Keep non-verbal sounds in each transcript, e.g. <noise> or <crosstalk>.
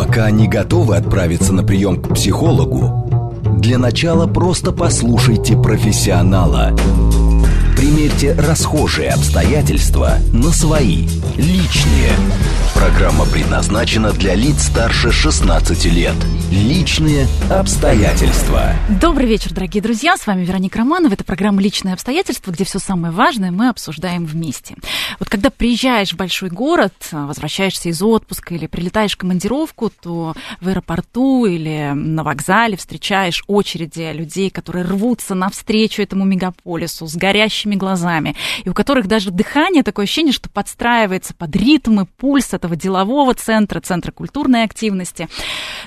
Пока не готовы отправиться на прием к психологу, для начала просто послушайте профессионала. Примерьте расхожие обстоятельства на свои, личные. Программа предназначена для лиц старше 16 лет. Личные обстоятельства. Добрый вечер, дорогие друзья. С вами Вероника Романова. Это программа «Личные обстоятельства», где все самое важное мы обсуждаем вместе. Вот когда приезжаешь в большой город, возвращаешься из отпуска или прилетаешь в командировку, то в аэропорту или на вокзале встречаешь очереди людей, которые рвутся навстречу этому мегаполису с горящими глазами, и у которых даже дыхание, такое ощущение, что подстраивается под ритмы, пульс этого делового центра, центра культурной активности.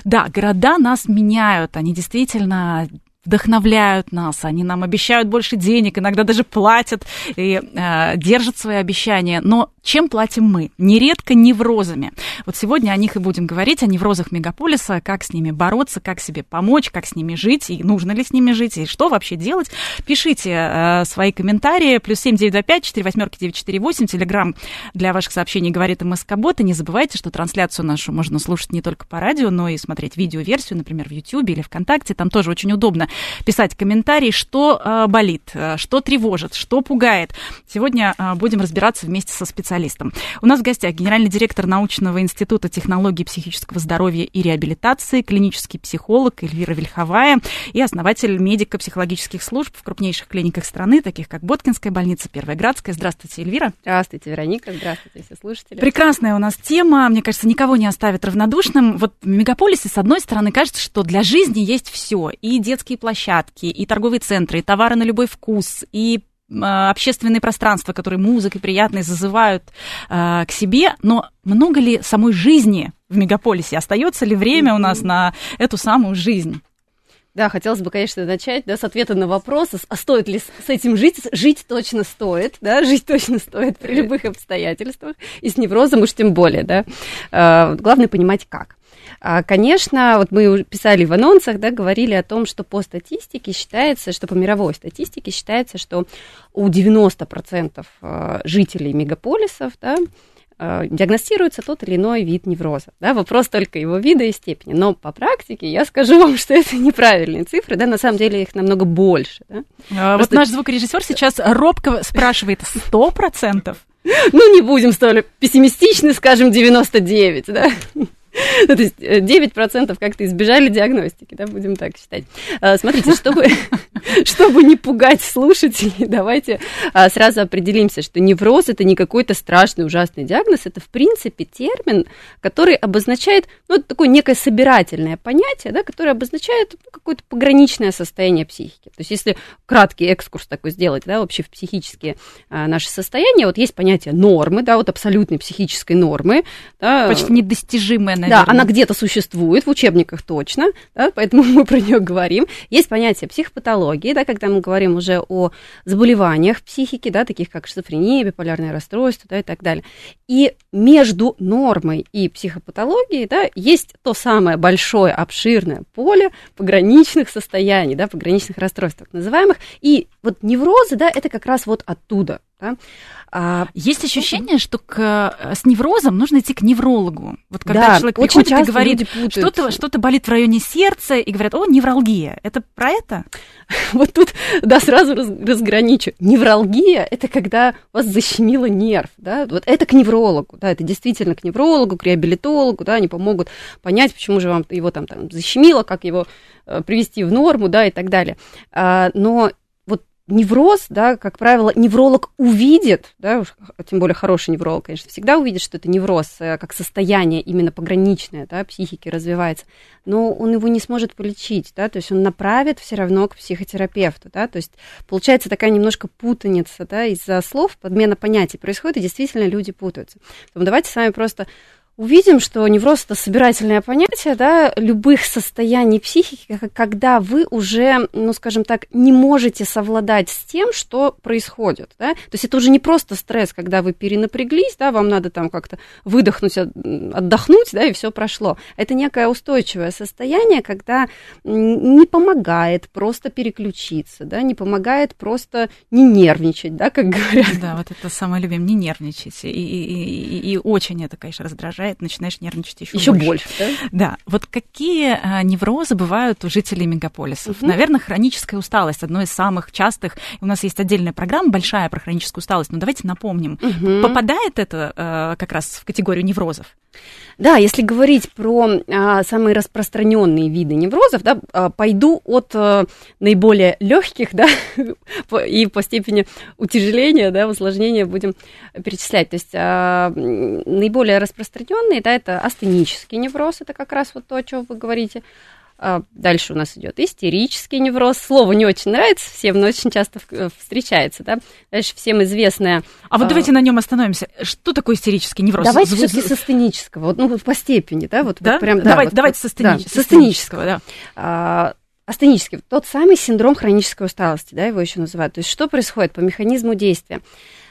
Да, города нас меняют, они действительно вдохновляют нас, они нам обещают больше денег, иногда даже платят и э, держат свои обещания. Но чем платим мы? Нередко неврозами. Вот сегодня о них и будем говорить, о неврозах мегаполиса, как с ними бороться, как себе помочь, как с ними жить, и нужно ли с ними жить, и что вообще делать. Пишите э, свои комментарии. Плюс семь девять два пять четыре восьмерки девять четыре восемь. Телеграмм для ваших сообщений говорит МСК-бот. И не забывайте, что трансляцию нашу можно слушать не только по радио, но и смотреть видеоверсию, например, в Ютьюбе или ВКонтакте. Там тоже очень удобно писать комментарии, что э, болит, э, что тревожит, что пугает. Сегодня э, будем разбираться вместе со специалистом. У нас в гостях генеральный директор научного института технологий психического здоровья и реабилитации, клинический психолог Эльвира Вельховая и основатель медико-психологических служб в крупнейших клиниках страны, таких как Боткинская больница, Первая Градская. Здравствуйте, Эльвира. Здравствуйте, Вероника. Здравствуйте, все слушатели. Прекрасная у нас тема. Мне кажется, никого не оставит равнодушным. Вот в мегаполисе, с одной стороны, кажется, что для жизни есть все. И детские площадки, и торговые центры, и товары на любой вкус, и а, общественные пространства, которые музыкой приятной зазывают э, к себе, но много ли самой жизни в мегаполисе? Остается ли время у нас на эту самую жизнь? Да, хотелось бы, конечно, начать да, с ответа на вопрос, а стоит ли с этим жить? Жить точно стоит, да, <laughs> жить точно стоит при любых обстоятельствах, и с неврозом уж тем более, да. А, главное понимать, как. А, конечно, вот мы писали в анонсах, да, говорили о том, что по статистике считается, что по мировой статистике считается, что у 90% а, жителей мегаполисов, да, а, диагностируется тот или иной вид невроза. Да, вопрос только его вида и степени. Но по практике я скажу <laughs> вам, что это неправильные цифры, да, на самом деле их намного больше. Да. А, Просто... Вот наш звукорежиссер <laughs> сейчас робко спрашивает, сто процентов? Ну, не будем столь пессимистичны, скажем, 99, да. Ну, то есть 9% э, как-то избежали диагностики, да, будем так считать. А, смотрите, чтобы, <laughs> чтобы не пугать слушателей, давайте а, сразу определимся, что невроз – это не какой-то страшный, ужасный диагноз, это, в принципе, термин, который обозначает, ну, такое некое собирательное понятие, да, которое обозначает какое-то пограничное состояние психики. То есть если краткий экскурс такой сделать, да, вообще в психические а, наши состояния, вот есть понятие нормы, да, вот абсолютной психической нормы. Да, Почти недостижимое наверное. Да, она где-то существует, в учебниках точно, да, поэтому <laughs> мы про нее говорим. Есть понятие психопатологии, да, когда мы говорим уже о заболеваниях психики, да, таких как шизофрения, биполярное расстройство, да, и так далее. И между нормой и психопатологией, да, есть то самое большое, обширное поле пограничных состояний, да, пограничных расстройств, так называемых. И вот неврозы, да, это как раз вот оттуда, да. А, Есть ощущение, что к, с неврозом нужно идти к неврологу. Вот когда да, человек приходит и говорит, что-то, что-то болит в районе сердца, и говорят, о, невралгия. Это про это? <laughs> Вот тут, да, сразу раз, разграничу. Невралгия – это когда вас защемило нерв, да, вот это к неврологу, да, это действительно к неврологу, к реабилитологу, да, они помогут понять, почему же вам его там, там защемило, как его э, привести в норму, да, и так далее. А, но невроз, да, как правило, невролог увидит, да, тем более хороший невролог, конечно, всегда увидит, что это невроз, э, как состояние именно пограничное, да, психики развивается, но он его не сможет полечить, да, то есть он направит все равно к психотерапевту, да, то есть получается такая немножко путаница, да, из-за слов, подмена понятий происходит, и действительно люди путаются. Поэтому давайте с вами просто увидим, что невроз это собирательное понятие, да, любых состояний психики, когда вы уже, ну, скажем так, не можете совладать с тем, что происходит, да, то есть это уже не просто стресс, когда вы перенапряглись, да, вам надо там как-то выдохнуть, отдохнуть, да, и все прошло. Это некое устойчивое состояние, когда не помогает просто переключиться, да, не помогает просто не нервничать, да, как говорят. Да, вот это самое любимое, не нервничайте, и, и, и, и очень это, конечно, раздражает мешает, начинаешь нервничать еще, еще больше. больше. Да? да. Вот какие а, неврозы бывают у жителей мегаполисов? Угу. Наверное, хроническая усталость одно из самых частых. У нас есть отдельная программа большая про хроническую усталость, но давайте напомним. Угу. Попадает это а, как раз в категорию неврозов? Да, если говорить про а, самые распространенные виды неврозов, да, а, пойду от а, наиболее легких, да, <laughs> и по степени утяжеления, да, усложнения будем перечислять. То есть а, наиболее распространенные, да, это астенический невроз, это как раз вот то, о чем вы говорите. А, дальше у нас идет истерический невроз. Слово не очень нравится всем, но очень часто э, встречается. Да? Дальше всем известное... А вот а, давайте на нем остановимся. Что такое истерический невроз? Давайте все-таки с астенического, вот, ну, по степени, да? Вот, да? Вот прям, да, давайте, вот, давайте вот, с, астени... да, с астенического. Да. А, астенический, тот самый синдром хронической усталости, да, его еще называют. То есть что происходит по механизму действия?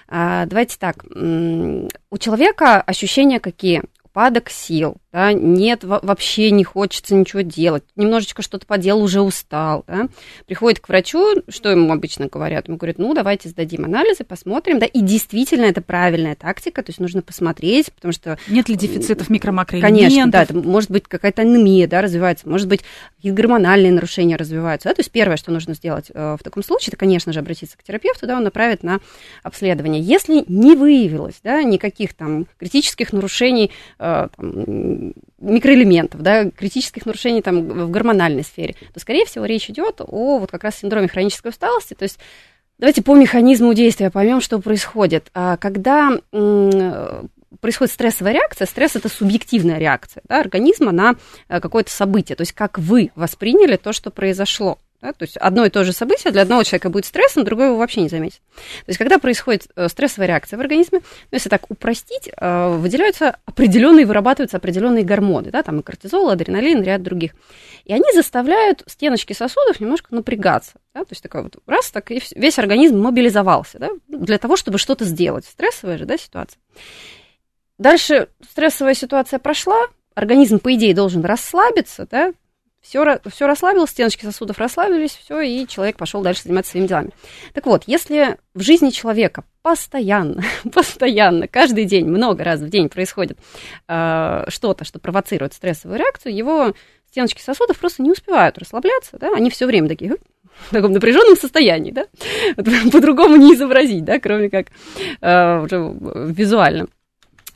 А, давайте так, у человека ощущения какие? упадок сил, да, нет, вообще не хочется ничего делать, немножечко что-то поделал, уже устал, да, приходит к врачу, что ему обычно говорят? Ему говорят, ну, давайте сдадим анализы, посмотрим, да, и действительно это правильная тактика, то есть нужно посмотреть, потому что... Нет ли дефицитов микро-макроэлементов? Конечно, да, это может быть какая-то анемия, да, развивается, может быть гормональные нарушения развиваются, да, то есть первое, что нужно сделать э, в таком случае, это, конечно же, обратиться к терапевту, да, он направит на обследование. Если не выявилось, да, никаких там критических нарушений Э, там, микроэлементов, да, критических нарушений там, в гормональной сфере, то, скорее всего, речь идет о вот как раз синдроме хронической усталости. То есть давайте по механизму действия поймем, что происходит. А когда происходит стрессовая реакция, стресс это субъективная реакция да, организма на э, какое-то событие, то есть как вы восприняли то, что произошло. Да? То есть одно и то же событие для одного человека будет стрессом, другой его вообще не заметит. То есть когда происходит э, стрессовая реакция в организме, ну, если так упростить, э, выделяются определенные, вырабатываются определенные гормоны, да, там и кортизол, адреналин, ряд других. И они заставляют стеночки сосудов немножко напрягаться. Да? То есть такой вот раз, так и весь организм мобилизовался да? для того, чтобы что-то сделать. Стрессовая же да, ситуация. Дальше стрессовая ситуация прошла, организм, по идее, должен расслабиться, да, все, все расслабилось, стеночки сосудов расслабились, все, и человек пошел дальше заниматься своими делами. Так вот, если в жизни человека постоянно, <laughs> постоянно, каждый день, много раз в день происходит э, что-то, что провоцирует стрессовую реакцию, его стеночки сосудов просто не успевают расслабляться, да, они все время такие в таком напряженном состоянии, да, <laughs> по-другому не изобразить, да, кроме как э, уже визуально.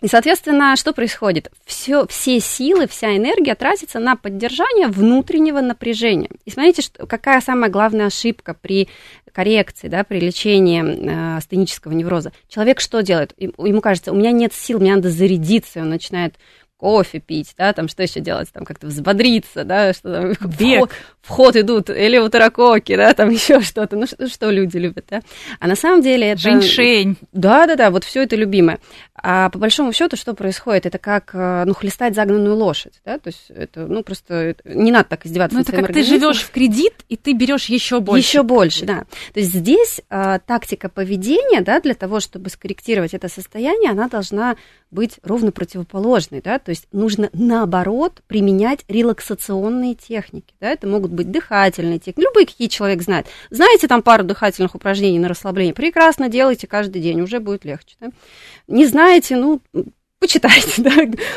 И, соответственно, что происходит? Все, все силы, вся энергия тратится на поддержание внутреннего напряжения. И смотрите, что, какая самая главная ошибка при коррекции, да, при лечении э, астенического невроза. Человек что делает? Ему кажется, у меня нет сил, мне надо зарядиться, он начинает кофе пить, да, там что еще делать, там как-то взбодриться, да, что там, Бег. В, ход, идут элеутерококи, да, там <laughs> еще что-то, ну что, что люди любят, да. А на самом деле это... Женьшень. Да-да-да, вот все это любимое. А по большому счету что происходит? Это как, э, ну, хлестать загнанную лошадь, да, то есть это, ну, просто не надо так издеваться Ну, это как организмом. ты живешь в кредит, и ты берешь еще больше. Еще больше, да. То есть здесь а, тактика поведения, да, для того, чтобы скорректировать это состояние, она должна быть ровно противоположной, да, то есть нужно наоборот применять релаксационные техники, да, это могут быть дыхательные техники, любые, какие человек знает. Знаете там пару дыхательных упражнений на расслабление, прекрасно делайте каждый день, уже будет легче, да. Не знаете, ну, почитайте, <laughs> да,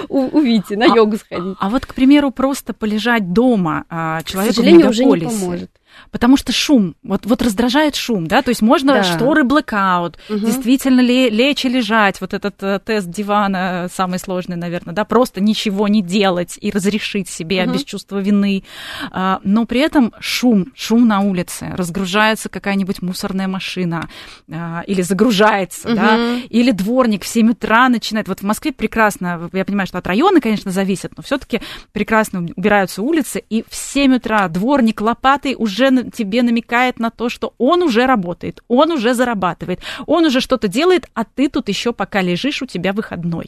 увидите, на а, йогу сходить. А, а вот, к примеру, просто полежать дома а, человеку к сожалению, уже не поможет потому что шум, вот, вот раздражает шум, да, то есть можно да. шторы блэкаут, угу. действительно ли лечь и лежать, вот этот э, тест дивана самый сложный, наверное, да, просто ничего не делать и разрешить себе угу. без чувства вины, а, но при этом шум, шум на улице, разгружается какая-нибудь мусорная машина а, или загружается, угу. да, или дворник в 7 утра начинает, вот в Москве прекрасно, я понимаю, что от района, конечно, зависит, но все-таки прекрасно убираются улицы, и в 7 утра дворник лопатой уже тебе намекает на то, что он уже работает, он уже зарабатывает, он уже что-то делает, а ты тут еще пока лежишь, у тебя выходной.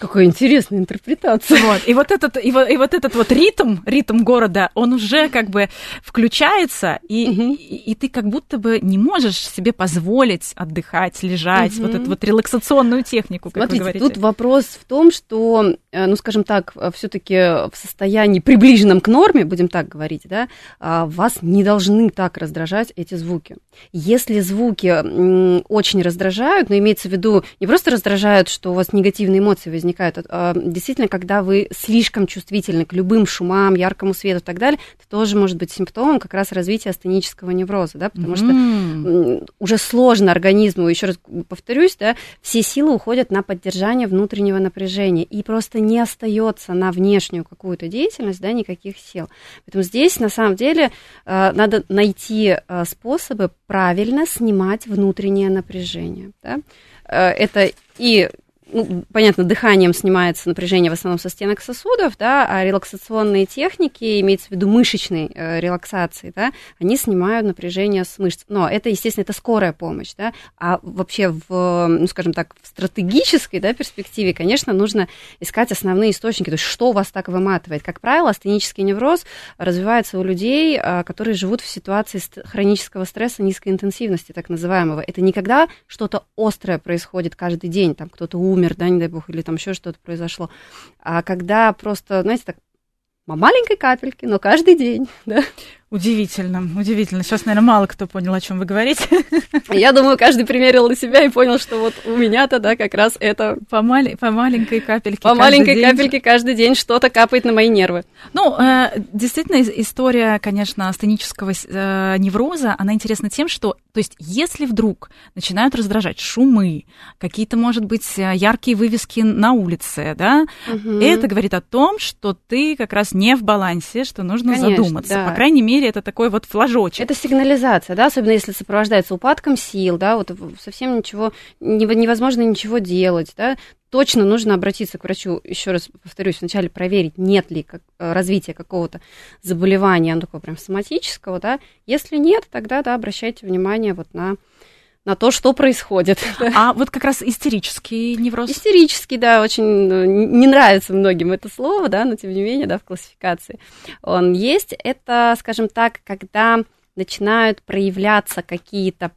Какая интересная интерпретация. Вот. И, вот этот, и, вот, и вот этот вот ритм, ритм города, он уже как бы включается, и, угу. и, и ты как будто бы не можешь себе позволить отдыхать, лежать, угу. вот эту вот релаксационную технику, как Смотрите, вы говорите. тут вопрос в том, что, э, ну, скажем так, все таки в состоянии приближенном к норме, будем так говорить, да, а, вас не должны так раздражать эти звуки. Если звуки очень раздражают, но имеется в виду не просто раздражают, что у вас негативные эмоции возникают, а, а действительно, когда вы слишком чувствительны к любым шумам, яркому свету и так далее, это тоже может быть симптомом как раз развития астенического невроза, да, потому mm. что уже сложно организму, еще раз повторюсь, да, все силы уходят на поддержание внутреннего напряжения, и просто не остается на внешнюю какую-то деятельность, да, никаких сил. Поэтому здесь, на самом деле, э, надо найти э, способы правильно снимать внутреннее напряжение. Да? Э, это и ну, понятно, дыханием снимается напряжение в основном со стенок сосудов, да, а релаксационные техники, имеется в виду мышечной э, релаксации, да, они снимают напряжение с мышц. Но это, естественно, это скорая помощь, да, а вообще в, ну, скажем так, в стратегической, да, перспективе, конечно, нужно искать основные источники, то есть что вас так выматывает. Как правило, астенический невроз развивается у людей, э, которые живут в ситуации хронического стресса низкой интенсивности, так называемого. Это никогда что-то острое происходит каждый день, там кто-то умер, умер, да, не дай бог, или там еще что-то произошло. А когда просто, знаете, так маленькой капельки, но каждый день, <laughs> да. Удивительно, удивительно. Сейчас, наверное, мало кто понял, о чем вы говорите. <laughs> Я думаю, каждый примерил на себя и понял, что вот у меня-то, да, как раз это... По, мали... по маленькой капельке По маленькой день. капельке каждый день что-то капает на мои нервы. Ну, э, действительно, история, конечно, астенического э, невроза, она интересна тем, что, то есть, если вдруг начинают раздражать шумы, какие-то, может быть, яркие вывески на улице, да, угу. это говорит о том, что ты как раз не в балансе, что нужно конечно, задуматься. Да. По крайней мере, мере, это такой вот флажочек. Это сигнализация, да, особенно если сопровождается упадком сил, да, вот совсем ничего, невозможно ничего делать, да, точно нужно обратиться к врачу, еще раз повторюсь, вначале проверить, нет ли как, э, развития какого-то заболевания, ну, такого прям соматического, да, если нет, тогда, да, обращайте внимание вот на на то, что происходит. А вот как раз истерический невроз? Истерический, да, очень ну, не нравится многим это слово, да, но тем не менее, да, в классификации он есть. Это, скажем так, когда начинают проявляться какие-то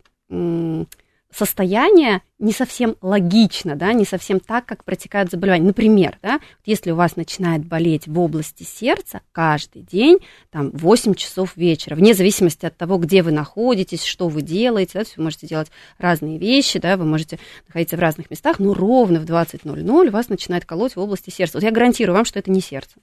состояние не совсем логично, да, не совсем так, как протекают заболевания. Например, да, если у вас начинает болеть в области сердца каждый день, там, 8 часов вечера, вне зависимости от того, где вы находитесь, что вы делаете, да, вы можете делать разные вещи, да, вы можете находиться в разных местах, но ровно в 20.00 у вас начинает колоть в области сердца. Вот я гарантирую вам, что это не сердце.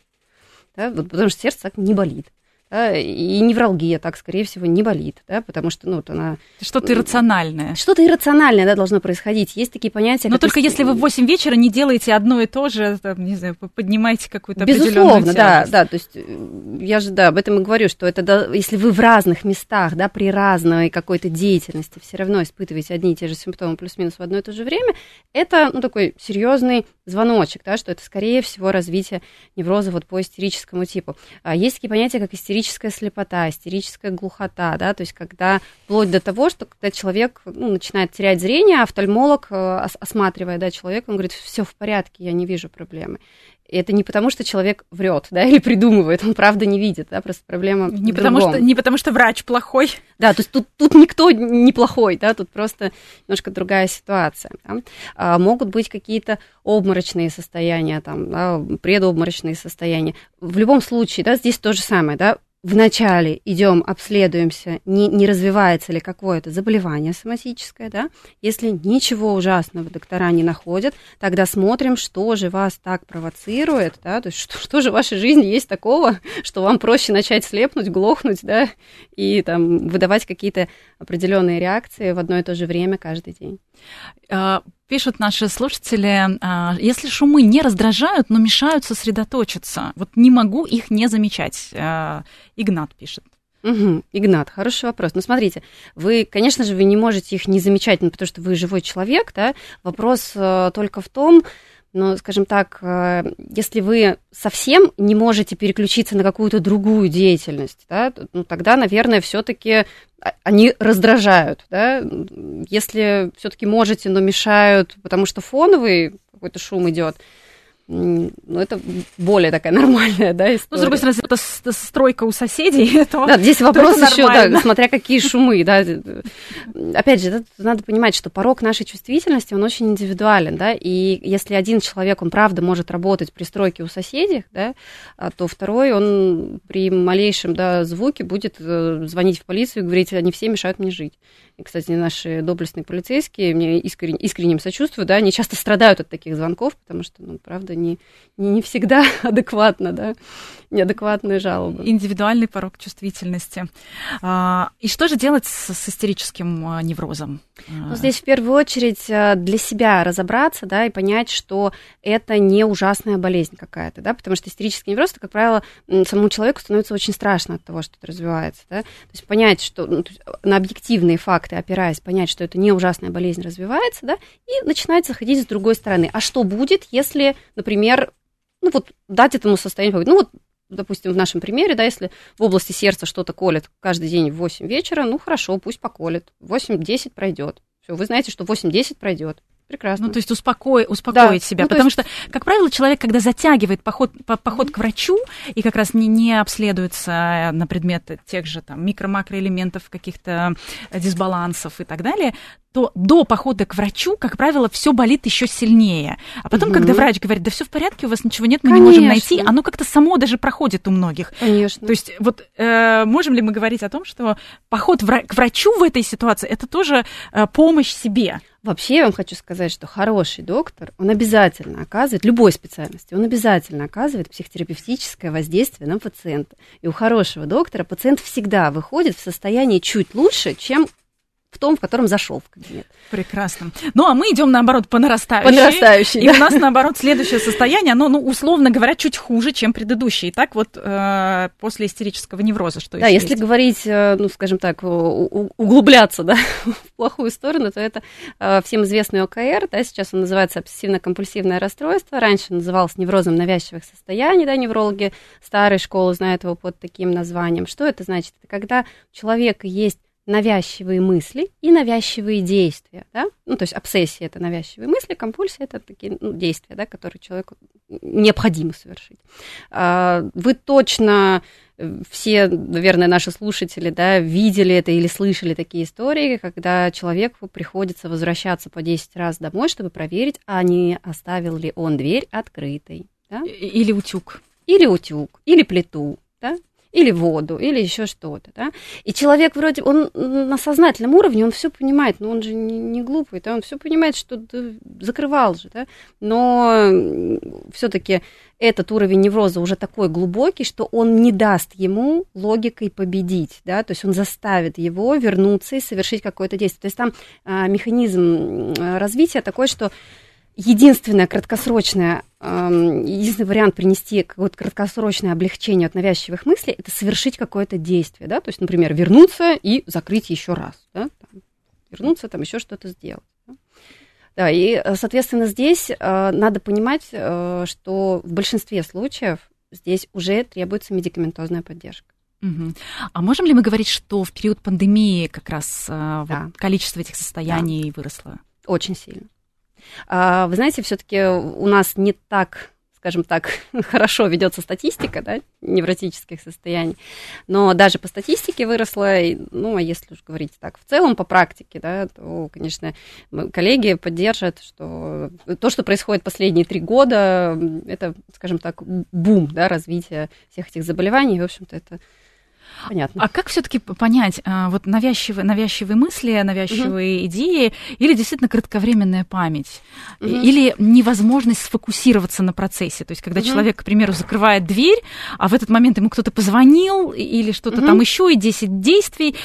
Да, вот, потому что сердце так не болит да, и невралгия так, скорее всего, не болит, да, потому что, ну, вот она... Что-то иррациональное. Что-то иррациональное, да, должно происходить. Есть такие понятия, Но только если вы в 8 вечера не делаете одно и то же, там, не знаю, поднимаете какую-то Безусловно, да, да, то есть э, я же, да, об этом и говорю, что это, да, если вы в разных местах, да, при разной какой-то деятельности все равно испытываете одни и те же симптомы плюс-минус в одно и то же время, это, ну, такой серьезный звоночек, да, что это, скорее всего, развитие невроза вот по истерическому типу. А есть такие понятия, как истерический истерическая слепота, истерическая глухота, да, то есть когда вплоть до того, что когда человек ну, начинает терять зрение, офтальмолог, э, осматривая да, человека, он говорит, все в порядке, я не вижу проблемы. И это не потому, что человек врет, да, <laughs> или придумывает, он правда не видит, да, просто проблема не потому что Не потому что врач плохой. Да, то есть тут, тут никто не плохой, да, тут просто немножко другая ситуация. Да. А, могут быть какие-то обморочные состояния, там, да, предобморочные состояния. В любом случае, да, здесь то же самое, да, вначале идем, обследуемся, не, не развивается ли какое-то заболевание соматическое, да, если ничего ужасного доктора не находят, тогда смотрим, что же вас так провоцирует, да, то есть что, что же в вашей жизни есть такого, что вам проще начать слепнуть, глохнуть, да, и там выдавать какие-то определенные реакции в одно и то же время каждый день. Пишут наши слушатели, а, если шумы не раздражают, но мешают сосредоточиться, вот не могу их не замечать. А, Игнат пишет. Угу, Игнат, хороший вопрос. Ну, смотрите, вы, конечно же, вы не можете их не замечать, ну, потому что вы живой человек, да. Вопрос э, только в том, но, скажем так, э, если вы совсем не можете переключиться на какую-то другую деятельность, да, ну, тогда, наверное, все-таки они раздражают, да. Если все-таки можете, но мешают, потому что фоновый какой-то шум идет, ну, это более такая нормальная, да, история. Ну, с другой стороны, это стройка у соседей, <laughs> то Да, здесь вопрос еще, да, смотря какие <laughs> шумы, да. Опять же, надо понимать, что порог нашей чувствительности, он очень индивидуален, да, и если один человек, он правда может работать при стройке у соседей, да, а то второй, он при малейшем, да, звуке будет э, звонить в полицию и говорить, они все мешают мне жить. И, кстати, наши доблестные полицейские, мне искренне, искренним сочувствую, да, они часто страдают от таких звонков, потому что, ну, правда, не, не, не всегда <laughs> адекватно, да, неадекватные жалобы. Индивидуальный порог чувствительности. А, и что же делать с, с истерическим а, неврозом? Ну, здесь в первую очередь а, для себя разобраться, да, и понять, что это не ужасная болезнь какая-то, да, потому что истерический невроз, это, как правило, самому человеку становится очень страшно от того, что это развивается, да, то есть понять, что ну, на объективные факты факты, опираясь, понять, что это не ужасная болезнь развивается, да, и начинать заходить с другой стороны. А что будет, если, например, ну вот дать этому состоянию, ну вот допустим, в нашем примере, да, если в области сердца что-то колет каждый день в 8 вечера, ну хорошо, пусть поколет. 8-10 пройдет. Все, вы знаете, что 8-10 пройдет. Прекрасно. Ну, то есть успокой, успокоить да. себя. Ну, потому есть... что, как правило, человек, когда затягивает поход, поход mm-hmm. к врачу и как раз не, не обследуется на предмет тех же там микро-макроэлементов, каких-то дисбалансов и так далее, то до похода к врачу, как правило, все болит еще сильнее. А потом, угу. когда врач говорит, да все в порядке, у вас ничего нет, мы Конечно. не можем найти, оно как-то само даже проходит у многих. Конечно. То есть вот э, можем ли мы говорить о том, что поход вра- к врачу в этой ситуации это тоже э, помощь себе? Вообще я вам хочу сказать, что хороший доктор, он обязательно оказывает, любой специальности, он обязательно оказывает психотерапевтическое воздействие на пациента. И у хорошего доктора пациент всегда выходит в состоянии чуть лучше, чем в том, в котором зашел в кабинет. Прекрасно. Ну, а мы идем, наоборот, по нарастающей. По нарастающей, И да. у нас, наоборот, следующее состояние, оно, ну, условно говоря, чуть хуже, чем предыдущее. Итак, вот э, после истерического невроза, что Да, если есть? говорить, э, ну, скажем так, углубляться, да, <laughs> в плохую сторону, то это э, всем известный ОКР, да, сейчас он называется обсессивно-компульсивное расстройство, раньше назывался неврозом навязчивых состояний, да, неврологи старой школы знают его под таким названием. Что это значит? Это когда у человека есть навязчивые мысли и навязчивые действия, да? Ну, то есть обсессия – это навязчивые мысли, компульсия – это такие ну, действия, да, которые человеку необходимо совершить. А, вы точно э, все, наверное, наши слушатели, да, видели это или слышали такие истории, когда человеку приходится возвращаться по 10 раз домой, чтобы проверить, а не оставил ли он дверь открытой. Да? Или утюг. Или утюг, или плиту, да? Или воду, или еще что-то, да. И человек вроде, он на сознательном уровне, он все понимает, но он же не, не глупый, да, он все понимает, что да, закрывал же, да, но все-таки этот уровень невроза уже такой глубокий, что он не даст ему логикой победить, да, то есть он заставит его вернуться и совершить какое-то действие. То есть там а, механизм развития такой, что единственное краткосрочное, единственный вариант принести какое-то краткосрочное облегчение от навязчивых мыслей, это совершить какое-то действие, да, то есть, например, вернуться и закрыть еще раз, да, там, вернуться, там еще что-то сделать. Да? да, и, э, соответственно, здесь э, надо понимать, э, что в большинстве случаев здесь уже требуется медикаментозная поддержка. Угу. А можем ли мы говорить, что в период пандемии как раз да. вот, количество этих состояний да. выросло? Очень сильно. А, вы знаете, все-таки у нас не так скажем так, <laughs> хорошо ведется статистика, да, невротических состояний, но даже по статистике выросла, ну, а если уж говорить так в целом по практике, да, то, конечно, коллеги поддержат, что то, что происходит последние три года, это, скажем так, бум, да, развития всех этих заболеваний, в общем-то, это Понятно. А как все-таки понять, а, вот навязчивые, навязчивые мысли, навязчивые угу. идеи, или действительно кратковременная память, угу. или невозможность сфокусироваться на процессе? То есть, когда угу. человек, к примеру, закрывает дверь, а в этот момент ему кто-то позвонил, или что-то угу. там еще, и 10 действий,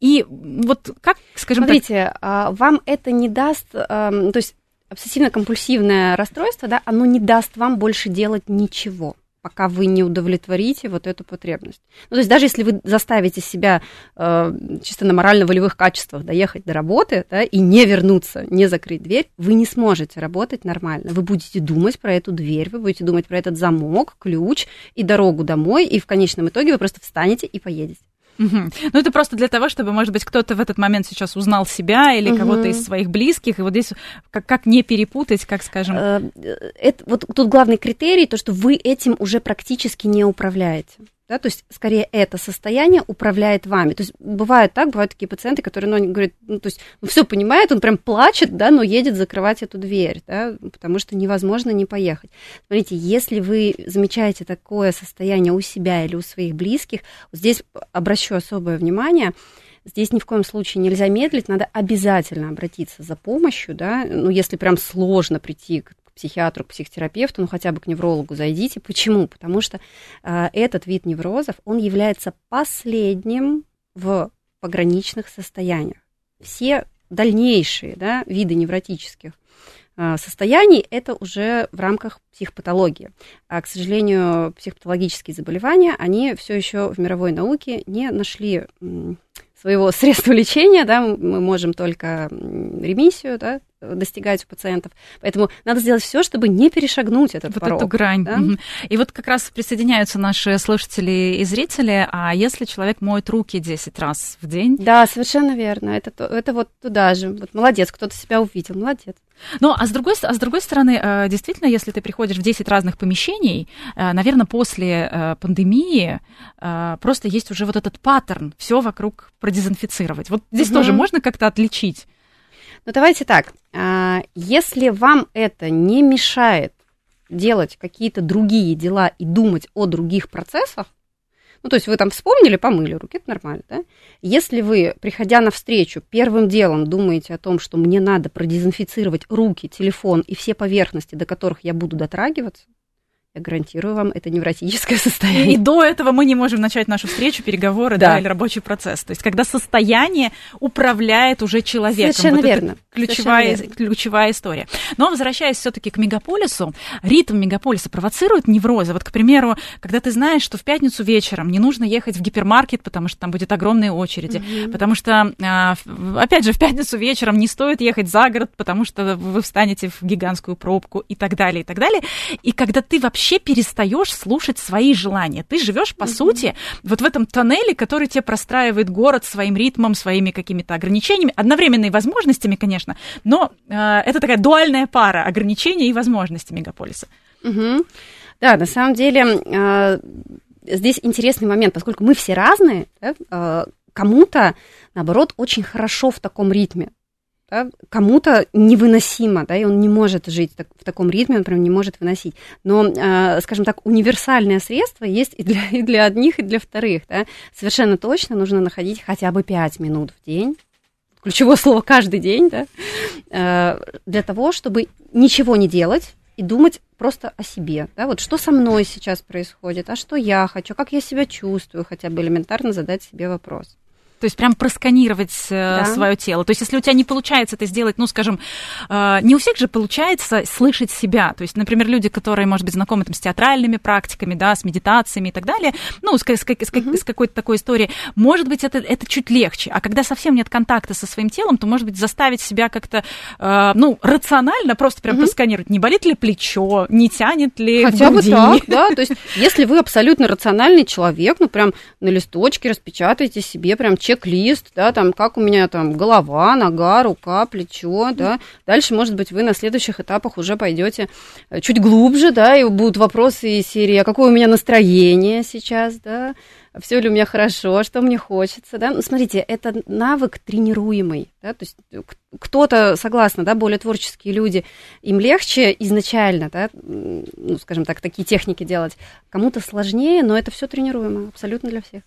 и вот как, скажем Смотрите, так... Вам это не даст, то есть обсессивно-компульсивное расстройство, да, оно не даст вам больше делать ничего пока вы не удовлетворите вот эту потребность. Ну, то есть даже если вы заставите себя э, чисто на морально-волевых качествах доехать до работы да, и не вернуться, не закрыть дверь, вы не сможете работать нормально. Вы будете думать про эту дверь, вы будете думать про этот замок, ключ и дорогу домой, и в конечном итоге вы просто встанете и поедете. Угу. Ну, это просто для того, чтобы, может быть, кто-то в этот момент сейчас узнал себя или угу. кого-то из своих близких, и вот здесь как, как не перепутать, как скажем... Э, это, вот тут главный критерий, то, что вы этим уже практически не управляете да, то есть скорее это состояние управляет вами. То есть бывает так, бывают такие пациенты, которые, ну, говорят, ну, то есть ну, все понимает, он прям плачет, да, но едет закрывать эту дверь, да, потому что невозможно не поехать. Смотрите, если вы замечаете такое состояние у себя или у своих близких, здесь обращу особое внимание, Здесь ни в коем случае нельзя медлить, надо обязательно обратиться за помощью, да, ну, если прям сложно прийти к психиатру, к психотерапевту, ну хотя бы к неврологу зайдите. Почему? Потому что э, этот вид неврозов, он является последним в пограничных состояниях. Все дальнейшие да, виды невротических э, состояний это уже в рамках психопатологии. А, к сожалению, психопатологические заболевания, они все еще в мировой науке не нашли своего средства лечения, да, мы можем только ремиссию, да, достигать у пациентов. Поэтому надо сделать все, чтобы не перешагнуть этот вот порог. эту грань. Да? И вот как раз присоединяются наши слушатели и зрители. А если человек моет руки 10 раз в день? Да, совершенно верно. Это, это вот туда же. Вот молодец, кто-то себя увидел, молодец. Ну, а с, другой, а с другой стороны, э, действительно, если ты приходишь в 10 разных помещений, э, наверное, после э, пандемии просто есть уже вот этот паттерн, все вокруг продезинфицировать. Вот здесь угу. тоже можно как-то отличить ну, давайте так. А, если вам это не мешает делать какие-то другие дела и думать о других процессах, ну, то есть вы там вспомнили, помыли руки, это нормально, да? Если вы, приходя на встречу, первым делом думаете о том, что мне надо продезинфицировать руки, телефон и все поверхности, до которых я буду дотрагиваться, я гарантирую вам, это невротическое состояние. И до этого мы не можем начать нашу встречу, переговоры да. Да, или рабочий процесс. То есть, когда состояние управляет уже человеком. Совершенно вот верно. ключевая, Совершенно верно. ключевая история. Но возвращаясь все-таки к мегаполису, ритм мегаполиса провоцирует неврозы. Вот, к примеру, когда ты знаешь, что в пятницу вечером не нужно ехать в гипермаркет, потому что там будет огромные очереди, mm-hmm. потому что, а, опять же, в пятницу вечером не стоит ехать за город, потому что вы встанете в гигантскую пробку и так далее, и так далее. И когда ты вообще вообще перестаешь слушать свои желания. Ты живешь, по mm-hmm. сути, вот в этом тоннеле, который тебе простраивает город своим ритмом, своими какими-то ограничениями, одновременными возможностями, конечно, но э, это такая дуальная пара ограничений и возможностей мегаполиса. Mm-hmm. Да, на самом деле э, здесь интересный момент, поскольку мы все разные, да, э, кому-то, наоборот, очень хорошо в таком ритме кому-то невыносимо, да, и он не может жить так, в таком ритме, он прям не может выносить. Но, э, скажем так, универсальное средство есть и для, <laughs> и для одних, и для вторых. Да. Совершенно точно нужно находить хотя бы 5 минут в день, ключевое слово каждый день, да, э, для того, чтобы ничего не делать и думать просто о себе, да, вот что со мной сейчас происходит, а что я хочу, как я себя чувствую, хотя бы элементарно задать себе вопрос. То есть прям просканировать э, да. свое тело. То есть если у тебя не получается это сделать, ну, скажем, э, не у всех же получается слышать себя. То есть, например, люди, которые, может быть, знакомы там, с театральными практиками, да, с медитациями и так далее, ну, с, с, с, uh-huh. с какой-то такой историей, может быть, это, это чуть легче. А когда совсем нет контакта со своим телом, то, может быть, заставить себя как-то, э, ну, рационально просто прям uh-huh. просканировать, не болит ли плечо, не тянет ли Хотя бы так, да. <laughs> То есть если вы абсолютно рациональный человек, ну, прям на листочке распечатайте себе прям чек-лист, да, там, как у меня там голова, нога, рука, плечо, да. Дальше, может быть, вы на следующих этапах уже пойдете э, чуть глубже, да, и будут вопросы из серии, а какое у меня настроение сейчас, да, все ли у меня хорошо, что мне хочется, да. Ну, смотрите, это навык тренируемый, да, то есть кто-то, согласно, да, более творческие люди, им легче изначально, да, ну, скажем так, такие техники делать, кому-то сложнее, но это все тренируемо абсолютно для всех.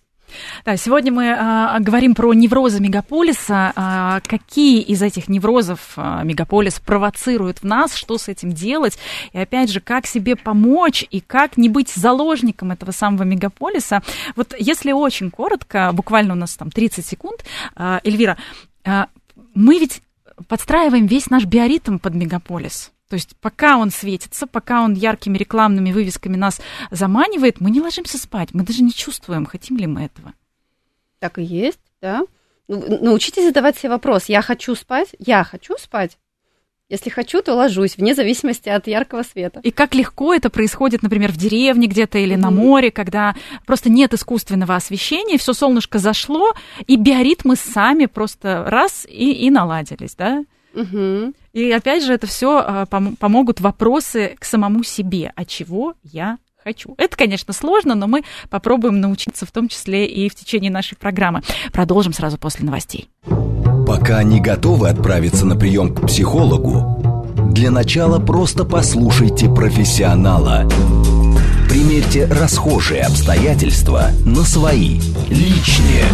Да, сегодня мы а, говорим про неврозы мегаполиса. А, какие из этих неврозов а, мегаполис провоцирует в нас, что с этим делать, и опять же, как себе помочь и как не быть заложником этого самого мегаполиса. Вот если очень коротко, буквально у нас там 30 секунд, а, Эльвира, а, мы ведь подстраиваем весь наш биоритм под мегаполис. То есть пока он светится, пока он яркими рекламными вывесками нас заманивает, мы не ложимся спать, мы даже не чувствуем, хотим ли мы этого. Так и есть, да. Ну, научитесь задавать себе вопрос, я хочу спать, я хочу спать. Если хочу, то ложусь, вне зависимости от яркого света. И как легко это происходит, например, в деревне где-то или mm-hmm. на море, когда просто нет искусственного освещения, все солнышко зашло, и биоритмы сами просто раз и, и наладились, да? Угу. И опять же, это все а, пом- помогут вопросы к самому себе. А чего я хочу. Это, конечно, сложно, но мы попробуем научиться в том числе и в течение нашей программы. Продолжим сразу после новостей. Пока не готовы отправиться на прием к психологу, для начала просто послушайте профессионала. Примерьте расхожие обстоятельства на свои, личные.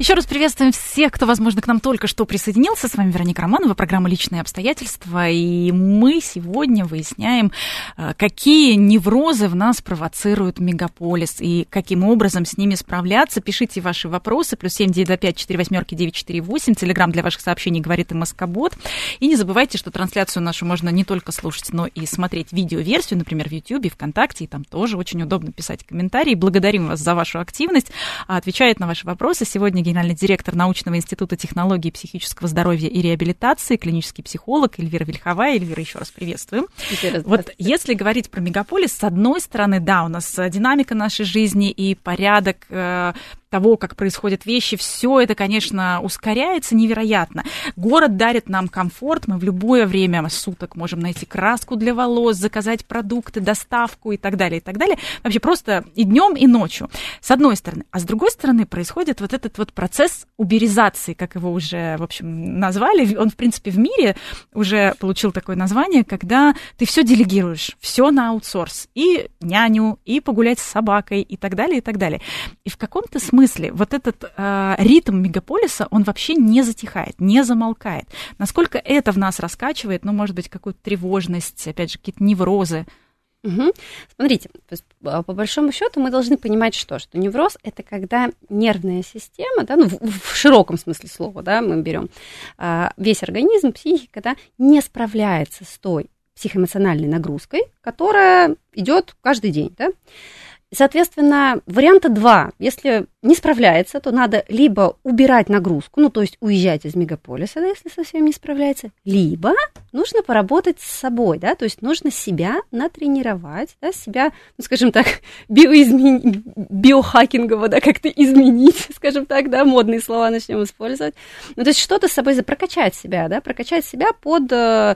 Еще раз приветствуем всех, кто, возможно, к нам только что присоединился. С вами Вероника Романова, программа «Личные обстоятельства». И мы сегодня выясняем, э, какие неврозы в нас провоцирует мегаполис и каким образом с ними справляться. Пишите ваши вопросы. Плюс семь девять два пять четыре восьмерки девять четыре восемь. Телеграмм для ваших сообщений говорит и Москобот. И не забывайте, что трансляцию нашу можно не только слушать, но и смотреть видеоверсию, например, в YouTube, ВКонтакте. И там тоже очень удобно писать комментарии. Благодарим вас за вашу активность. А отвечает на ваши вопросы сегодня генеральный директор научного института технологии психического здоровья и реабилитации, клинический психолог Эльвира Вильховая. Эльвира, еще раз приветствуем. вот если говорить про мегаполис, с одной стороны, да, у нас динамика нашей жизни и порядок э, того, как происходят вещи, все это, конечно, ускоряется невероятно. Город дарит нам комфорт, мы в любое время суток можем найти краску для волос, заказать продукты, доставку и так далее, и так далее. Вообще просто и днем, и ночью, с одной стороны. А с другой стороны происходит вот этот вот процесс уберизации, как его уже, в общем, назвали. Он, в принципе, в мире уже получил такое название, когда ты все делегируешь, все на аутсорс. И няню, и погулять с собакой, и так далее, и так далее. И в каком-то смысле смысле вот этот э, ритм мегаполиса, он вообще не затихает, не замолкает. Насколько это в нас раскачивает, ну, может быть, какую-то тревожность, опять же, какие-то неврозы. Угу. Смотрите, а, по большому счету мы должны понимать, что, что невроз это когда нервная система, да, ну, в, в широком смысле слова, да, мы берем а, весь организм, психика, да, не справляется с той психоэмоциональной нагрузкой, которая идет каждый день, да. Соответственно, варианта два. Если не справляется, то надо либо убирать нагрузку, ну, то есть уезжать из мегаполиса, да, если совсем не справляется, либо нужно поработать с собой, да, то есть нужно себя натренировать, да, себя, ну, скажем так, <laughs> биоизмен... биохакингово, да, как-то изменить, <laughs> скажем так, да, модные слова начнем использовать. Ну, то есть что-то с собой прокачать себя, да, прокачать себя под, э,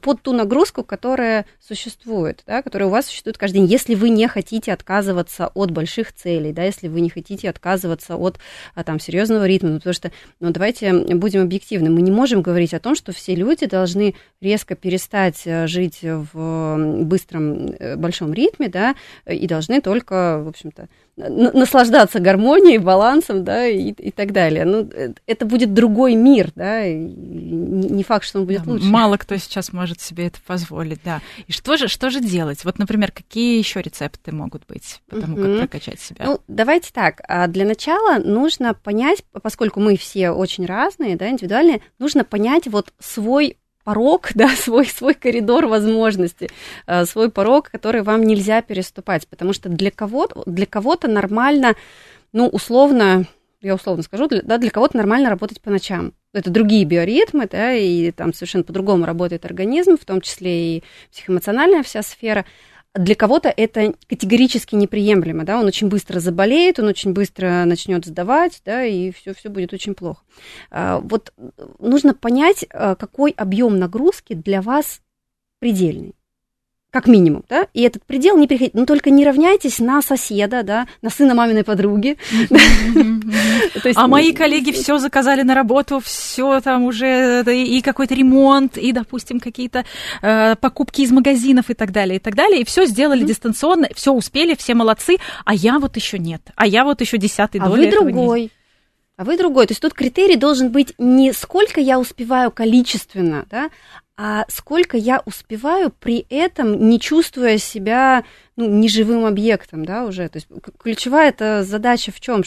под ту нагрузку, которая существует, да, которая у вас существует каждый день, если вы не хотите отказываться от больших целей, да, если вы не хотите отказываться отказываться от а, там, серьезного ритма, ну, потому что, ну, давайте будем объективны, мы не можем говорить о том, что все люди должны резко перестать э, жить в быстром, э, большом ритме, да, и должны только, в общем-то, наслаждаться гармонией, балансом, да, и, и так далее. Ну, э, это будет другой мир, да, и не факт, что он будет да, лучше. Мало кто сейчас может себе это позволить, да. И что же, что же делать? Вот, например, какие еще рецепты могут быть по тому, как прокачать себя? Ну, давайте так. А для начала нужно понять, поскольку мы все очень разные, да, индивидуальные, нужно понять вот свой порог, <laughs> да, свой, свой коридор возможностей, э, свой порог, который вам нельзя переступать, потому что для кого-то, для кого-то нормально, ну, условно, я условно скажу, для, да, для кого-то нормально работать по ночам. Это другие биоритмы, да, и там совершенно по-другому работает организм, в том числе и психоэмоциональная вся сфера для кого-то это категорически неприемлемо, да, он очень быстро заболеет, он очень быстро начнет сдавать, да, и все, все будет очень плохо. А, вот нужно понять, а, какой объем нагрузки для вас предельный как минимум, да, и этот предел не переходить, но только не равняйтесь на соседа, да, на сына маминой подруги. <laughs> А мои коллеги все заказали на работу, все там уже, и какой-то ремонт, и, допустим, какие-то э, покупки из магазинов и так далее, и так далее, и все сделали дистанционно, все успели, все молодцы, а я вот еще нет, а я вот еще десятый а вы другой. А вы другой. То есть тут критерий должен быть не сколько я успеваю количественно, да, а сколько я успеваю при этом, не чувствуя себя ну, неживым объектом, да, уже. То есть ключевая эта задача в чем?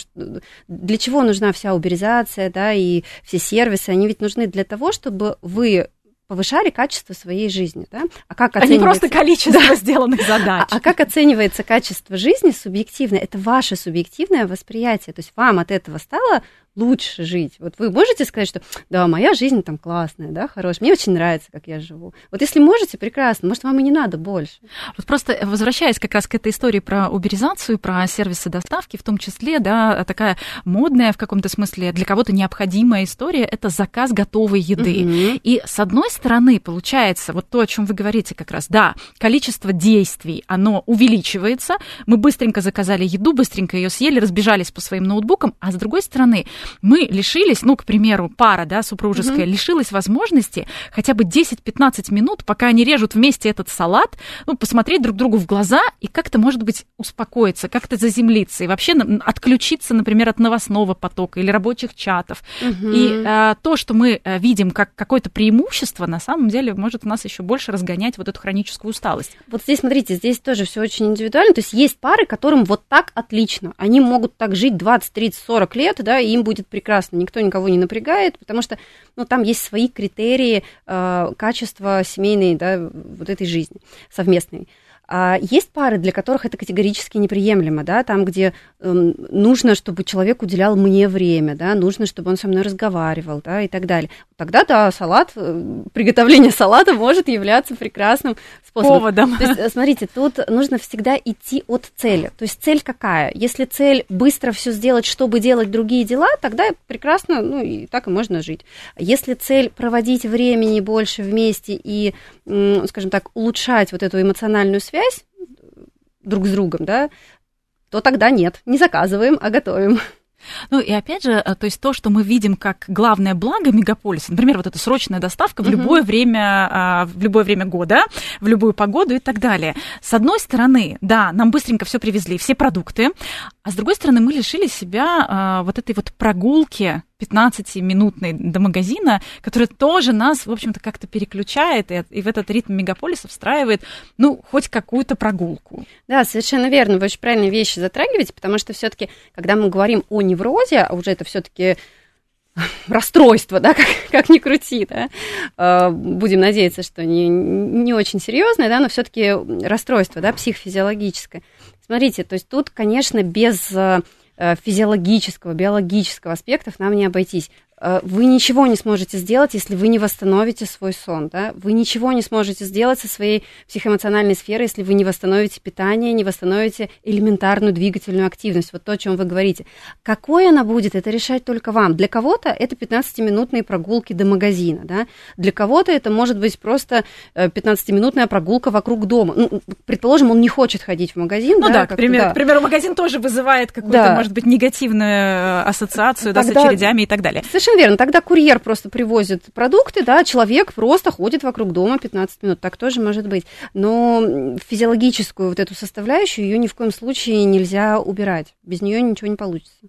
Для чего нужна вся уберизация, да, и все сервисы? Они ведь нужны для того, чтобы вы повышали качество своей жизни, да? А как оценивается... А не просто количество да. сделанных задач. <laughs> А, а как оценивается качество жизни субъективно? Это ваше субъективное восприятие. То есть вам от этого стало лучше жить? Вот вы можете сказать, что да, моя жизнь там классная, да, хорошая, мне очень нравится, как я живу. Вот если можете, прекрасно, может, вам и не надо больше. Вот просто возвращаясь как раз к этой истории про уберизацию, про сервисы доставки, в том числе, да, такая модная в каком-то смысле, для кого-то необходимая история, это заказ готовой еды. Угу. И с одной стороны, получается, вот то, о чем вы говорите как раз, да, количество действий, оно увеличивается, мы быстренько заказали еду, быстренько ее съели, разбежались по своим ноутбукам, а с другой стороны, мы лишились, ну, к примеру, пара, да, супружеская, угу. лишилась возможности хотя бы 10-15 минут, пока они режут вместе этот салат, ну, посмотреть друг другу в глаза и как-то, может быть, успокоиться, как-то заземлиться и вообще отключиться, например, от новостного потока или рабочих чатов. Угу. И а, то, что мы э, видим как какое-то преимущество, на самом деле может нас еще больше разгонять вот эту хроническую усталость. Вот здесь, смотрите, здесь тоже все очень индивидуально. То есть есть пары, которым вот так отлично. Они могут так жить 20, 30, 40 лет, да, и им будет прекрасно. Никто никого не напрягает, потому что ну, там есть свои критерии э, качества семейной, да, вот этой жизни совместной. А есть пары, для которых это категорически неприемлемо, да, там, где нужно, чтобы человек уделял мне время, да, нужно, чтобы он со мной разговаривал, да, и так далее. Тогда, да, салат, э, приготовление салата может являться прекрасным способом. Поводом. То есть, э, смотрите, тут нужно всегда идти от цели. То есть цель какая? Если цель быстро все сделать, чтобы делать другие дела, тогда прекрасно, ну, и так и можно жить. Если цель проводить времени больше вместе и, скажем так, улучшать вот эту эмоциональную связь, связь друг с другом, да, то тогда нет, не заказываем, а готовим. Ну и опять же, э, то есть то, что мы видим как главное благо мегаполиса, например, вот эта срочная доставка в любое время, а, в любое время года, в любую погоду и так далее. С одной стороны, да, нам быстренько все привезли, все продукты, а с другой стороны, мы лишили себя а, вот этой вот прогулки 15-минутной до магазина, которая тоже нас, в общем-то, как-то переключает и, и в этот ритм мегаполиса встраивает, ну, хоть какую-то прогулку. Да, совершенно верно. Вы очень правильные вещи затрагиваете, потому что все-таки, когда мы говорим о неврозе, а уже это все-таки <laughs> расстройство, да, <laughs> как, как ни крути, да, а, будем надеяться, что не, не очень серьезное, да, но все-таки расстройство, да, психофизиологическое. Смотрите, то есть тут, конечно, без э, физиологического, биологического аспектов нам не обойтись. Э, вы ничего не сможете сделать, если вы не восстановите свой сон, да? Вы ничего не сможете сделать со своей психоэмоциональной сферой, если вы не восстановите питание, не восстановите элементарную двигательную активность, вот то, о чем вы говорите. Какой она будет, это решать только вам. Для кого-то это 15-минутные прогулки до магазина, да? Для кого-то это может быть просто 15-минутная э, прогулка вокруг дома. Ну, предположим, он не хочет ходить в магазин, ну да, да к, примеру, да. к примеру, магазин тоже вызывает какую-то, да. может быть, негативную ассоциацию, Тогда... да, с очередями и так далее. Совершенно верно. Тогда курьер просто привозит продукты, да, человек просто ходит вокруг дома 15 минут. Так тоже может быть. Но физиологическую вот эту составляющую ее ни в коем случае нельзя убирать. Без нее ничего не получится.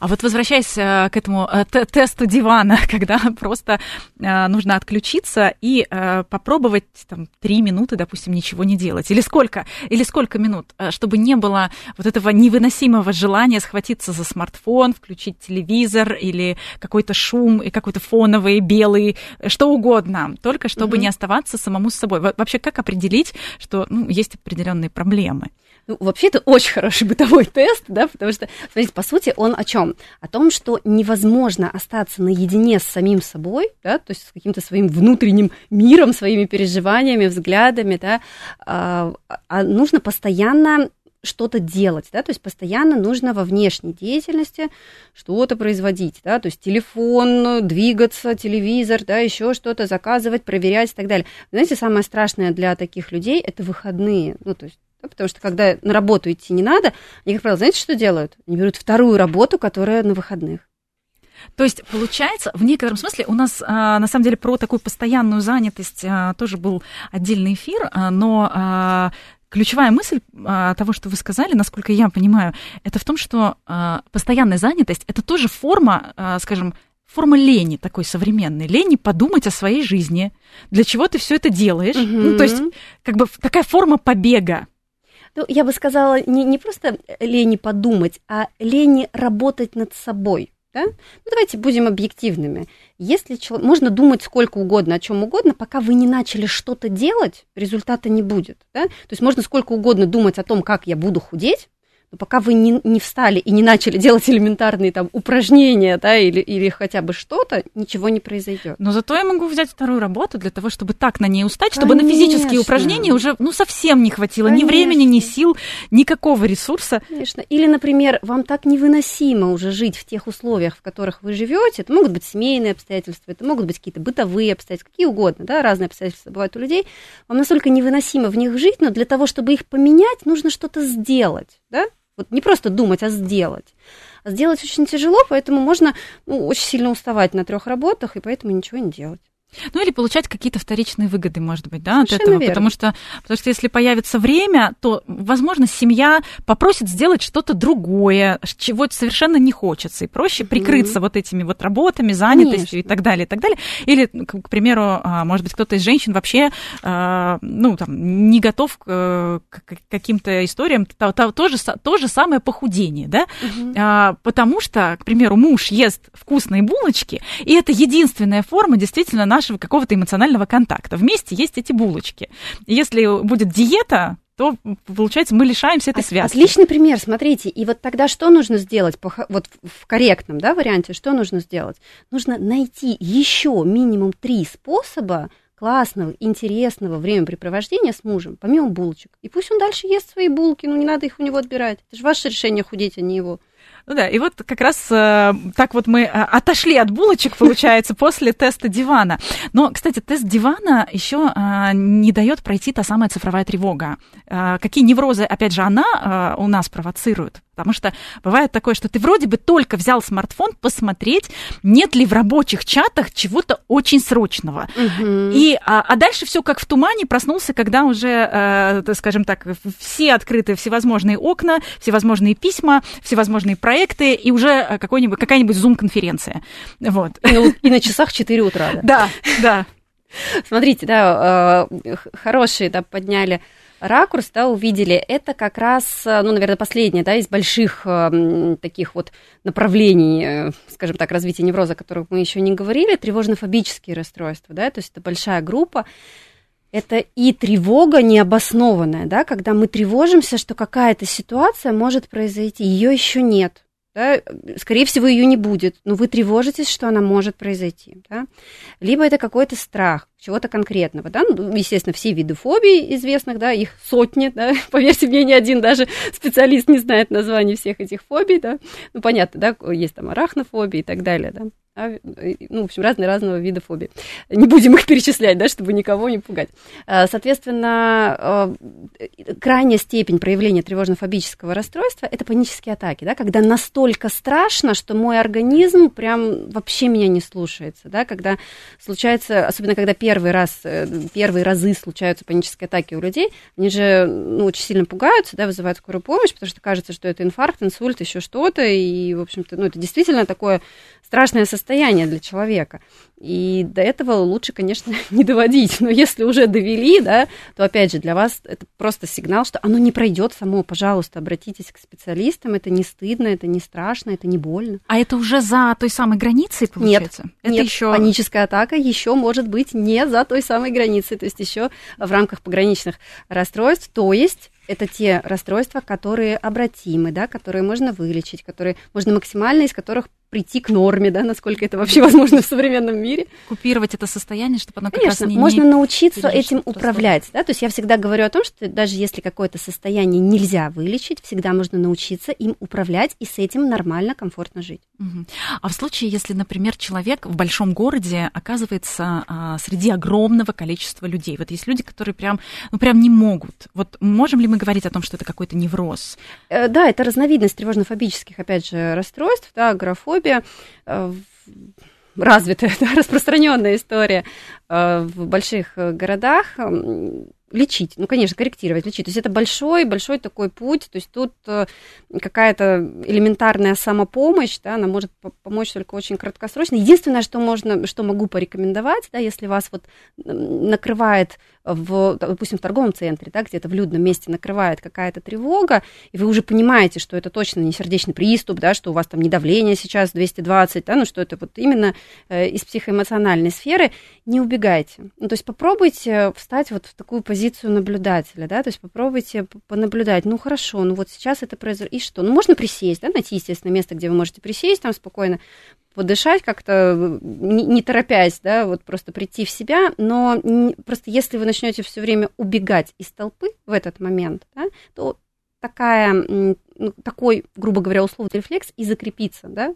А вот возвращаясь э, к этому э, тесту дивана, <laughs> когда просто э, нужно отключиться и попробовать там три минуты, допустим, ничего не делать, или сколько, или сколько минут, чтобы не было вот этого невыносимого желания схватиться за смартфон, включить телевизор или какой-то шум и какой-то фоновый белый, что угодно, только чтобы mm-hmm. не оставаться самому с собой. Вообще, как определить, что ну, есть определенные проблемы? Ну, вообще, это очень хороший бытовой тест, да, потому что, смотрите, по сути, он о чем? О том, что невозможно остаться наедине с самим собой, да, то есть с каким-то своим внутренним миром, своими переживаниями, взглядами, да, а, а нужно постоянно что-то делать, да, то есть постоянно нужно во внешней деятельности что-то производить, да, то есть телефон, двигаться, телевизор, да, еще что-то заказывать, проверять и так далее. Знаете, самое страшное для таких людей – это выходные, ну, то есть потому что когда на работу идти не надо, они, как правило, знаете, что делают? Они берут вторую работу, которая на выходных. То есть, получается, в некотором смысле у нас, а, на самом деле, про такую постоянную занятость а, тоже был отдельный эфир, а, но ключевая мысль того, что вы сказали, насколько я понимаю, это в том, что постоянная занятость это тоже форма, скажем, форма лени такой современной, лени подумать о своей жизни, для чего ты все это делаешь, угу. ну, то есть как бы такая форма побега ну, я бы сказала, не, не просто лени подумать, а лени работать над собой. Да? Ну, давайте будем объективными. Если человек, можно думать сколько угодно, о чем угодно, пока вы не начали что-то делать, результата не будет. Да? То есть можно сколько угодно думать о том, как я буду худеть, Но пока вы не, не встали и не начали делать элементарные там упражнения, да, или, или хотя бы что-то, ничего не произойдет. Но зато я могу взять вторую работу для того, чтобы так на ней устать, чтобы Конечно. на физические упражнения уже, ну, совсем не хватило Конечно. ни времени, ни сил, никакого ресурса. Конечно. Или, например, вам так невыносимо уже жить в тех условиях, в которых вы живете. Это могут быть семейные обстоятельства, это могут быть какие-то бытовые обстоятельства, какие угодно, да, разные обстоятельства бывают у людей. Вам настолько невыносимо в них жить, но для того, чтобы их поменять, нужно что-то сделать, да? Вот не просто думать, а сделать. А сделать очень тяжело, поэтому можно ну, очень сильно уставать на трех работах, и поэтому ничего не делать. Ну или получать какие-то вторичные выгоды, может быть, да, от Совершенно этого. Верно. Потому что, потому что если появится время, то, возможно, семья попросит сделать что-то другое, чего совершенно не хочется. И проще прикрыться mm-hmm. вот этими вот работами, занятостью Конечно. и так далее, и так далее. Или, к примеру, а, может быть, кто-то из женщин вообще, а, ну, там, не готов к каким-то историям, то, то, то, же, то же самое похудение, да, mm-hmm. потому что, к примеру, муж ест вкусные булочки, и это единственная форма действительно нашей нашего какого-то эмоционального контакта. Вместе есть эти булочки. Если будет диета, то, получается, мы лишаемся этой связи. Отличный пример, смотрите. И вот тогда что нужно сделать, вот в корректном да, варианте, что нужно сделать? Нужно найти еще минимум три способа классного, интересного времяпрепровождения с мужем, помимо булочек. И пусть он дальше ест свои булки, ну не надо их у него отбирать. Это же ваше решение худеть, а не его. Ну да, и вот как раз э, так вот мы э, отошли от булочек, получается, <laughs> после теста дивана. Но, кстати, тест дивана еще э, не дает пройти та самая цифровая тревога. Э, какие неврозы, опять же, она э, у нас провоцирует? Потому что бывает такое, что ты вроде бы только взял смартфон посмотреть, нет ли в рабочих чатах чего-то очень срочного. Угу. И, а, а дальше все как в тумане проснулся, когда уже, э, скажем так, все открыты всевозможные окна, всевозможные письма, всевозможные проекты, и уже э, какой-нибудь, какая-нибудь зум-конференция. Вот. Ну, и на <laughs> часах 4 утра. Да, да. Смотрите, да, э, хорошие да, подняли ракурс, да, увидели, это как раз, э, ну, наверное, последнее, да, из больших э, таких вот направлений, э, скажем так, развития невроза, о которых мы еще не говорили, тревожно-фобические расстройства, да, то есть это большая группа, это и тревога необоснованная, да, когда мы тревожимся, что какая-то ситуация может произойти, ее еще нет, да, скорее всего, ее не будет, но вы тревожитесь, что она может произойти. Да? Либо это какой-то страх чего-то конкретного. Да? Ну, естественно, все виды фобий известных, да, их сотни, да? <laughs> поверьте мне, ни один даже специалист не знает названий всех этих фобий. Да? Ну, понятно, да, есть там арахнофобия и так далее. Да? А, ну, в общем, разные разного вида фобии. Не будем их перечислять, да, чтобы никого не пугать. А, соответственно, а, крайняя степень проявления тревожно-фобического расстройства – это панические атаки, да, когда настолько страшно, что мой организм прям вообще меня не слушается, да, когда случается, особенно когда первый раз, э, первые разы случаются панические атаки у людей, они же ну, очень сильно пугаются, да, вызывают скорую помощь, потому что кажется, что это инфаркт, инсульт, еще что-то, и, в общем-то, ну, это действительно такое страшное состояние для человека. И до этого лучше, конечно, <laughs> не доводить. Но если уже довели, да, то опять же для вас это просто сигнал, что оно не пройдет само. Пожалуйста, обратитесь к специалистам. Это не стыдно, это не страшно, это не больно. А это уже за той самой границей получается? Нет, это нет. Еще... паническая атака еще может быть не за той самой границей, то есть еще в рамках пограничных расстройств. То есть это те расстройства, которые обратимы, да, которые можно вылечить, которые можно максимально из которых прийти к норме, да, насколько это вообще возможно в современном мире. Купировать это состояние, чтобы оно как Конечно, раз не можно не научиться этим управлять, да, то есть я всегда говорю о том, что даже если какое-то состояние нельзя вылечить, всегда можно научиться им управлять и с этим нормально, комфортно жить. Угу. А в случае, если, например, человек в большом городе оказывается а, среди огромного количества людей, вот есть люди, которые прям, ну прям не могут, вот можем ли мы говорить о том, что это какой-то невроз? Э, да, это разновидность тревожно-фобических, опять же, расстройств, да, агорафобия, фобия э, развитая, <laughs> да, распространенная история э, в больших э, городах лечить, ну, конечно, корректировать, лечить. То есть это большой, большой такой путь, то есть тут какая-то элементарная самопомощь, да, она может помочь только очень краткосрочно. Единственное, что можно, что могу порекомендовать, да, если вас вот накрывает в, допустим, в торговом центре, да, где-то в людном месте накрывает какая-то тревога, и вы уже понимаете, что это точно не сердечный приступ, да, что у вас там не давление сейчас 220, да, ну что это вот именно э, из психоэмоциональной сферы, не убегайте. Ну, то есть попробуйте встать вот в такую позицию наблюдателя, да, то есть попробуйте понаблюдать, ну хорошо, ну вот сейчас это произошло, и что? Ну можно присесть, да, найти, естественно, место, где вы можете присесть, там спокойно подышать как-то, не, не торопясь, да, вот просто прийти в себя, но не, просто если вы начнете все время убегать из толпы в этот момент, да, то такая, ну, такой, грубо говоря, условный рефлекс и закрепится, да,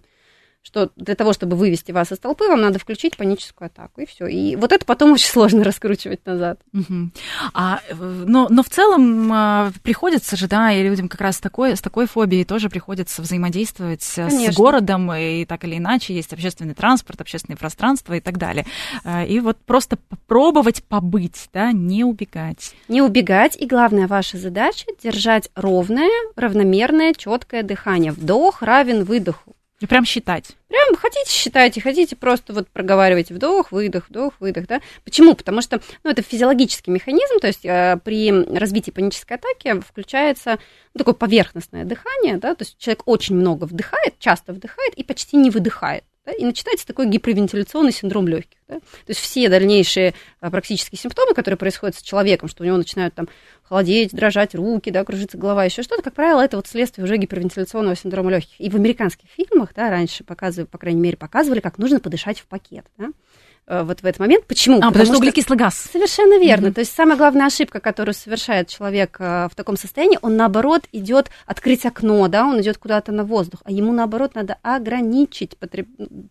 что для того, чтобы вывести вас из толпы, вам надо включить паническую атаку, и все. И вот это потом <laughs> очень сложно раскручивать назад. Угу. А, но, но в целом а, приходится же, да, и людям как раз с такой, с такой фобией тоже приходится взаимодействовать Конечно. с городом, и так или иначе есть общественный транспорт, общественное пространство и так далее. А, и вот просто попробовать побыть, да, не убегать. Не убегать, и главная ваша задача держать ровное, равномерное, четкое дыхание. Вдох равен выдоху. И прям считать. Прям хотите считайте, хотите просто вот проговаривать вдох, выдох, вдох, выдох, да. Почему? Потому что, ну, это физиологический механизм, то есть э, при развитии панической атаки включается ну, такое поверхностное дыхание, да, то есть человек очень много вдыхает, часто вдыхает и почти не выдыхает. Да, и начинается такой гипервентиляционный синдром легких. Да? То есть все дальнейшие а, практически симптомы, которые происходят с человеком, что у него начинают там холодеть, дрожать руки, да, кружится голова, еще что-то, как правило, это вот следствие уже гипервентиляционного синдрома легких. И в американских фильмах, да, раньше показывали, по крайней мере, показывали, как нужно подышать в пакет, да. Э, вот в этот момент. Почему? А, потому, потому что углекислый газ. Совершенно верно. Mm-hmm. То есть самая главная ошибка, которую совершает человек э, в таком состоянии, он наоборот идет открыть окно, да, он идет куда-то на воздух, а ему наоборот надо ограничить потреб...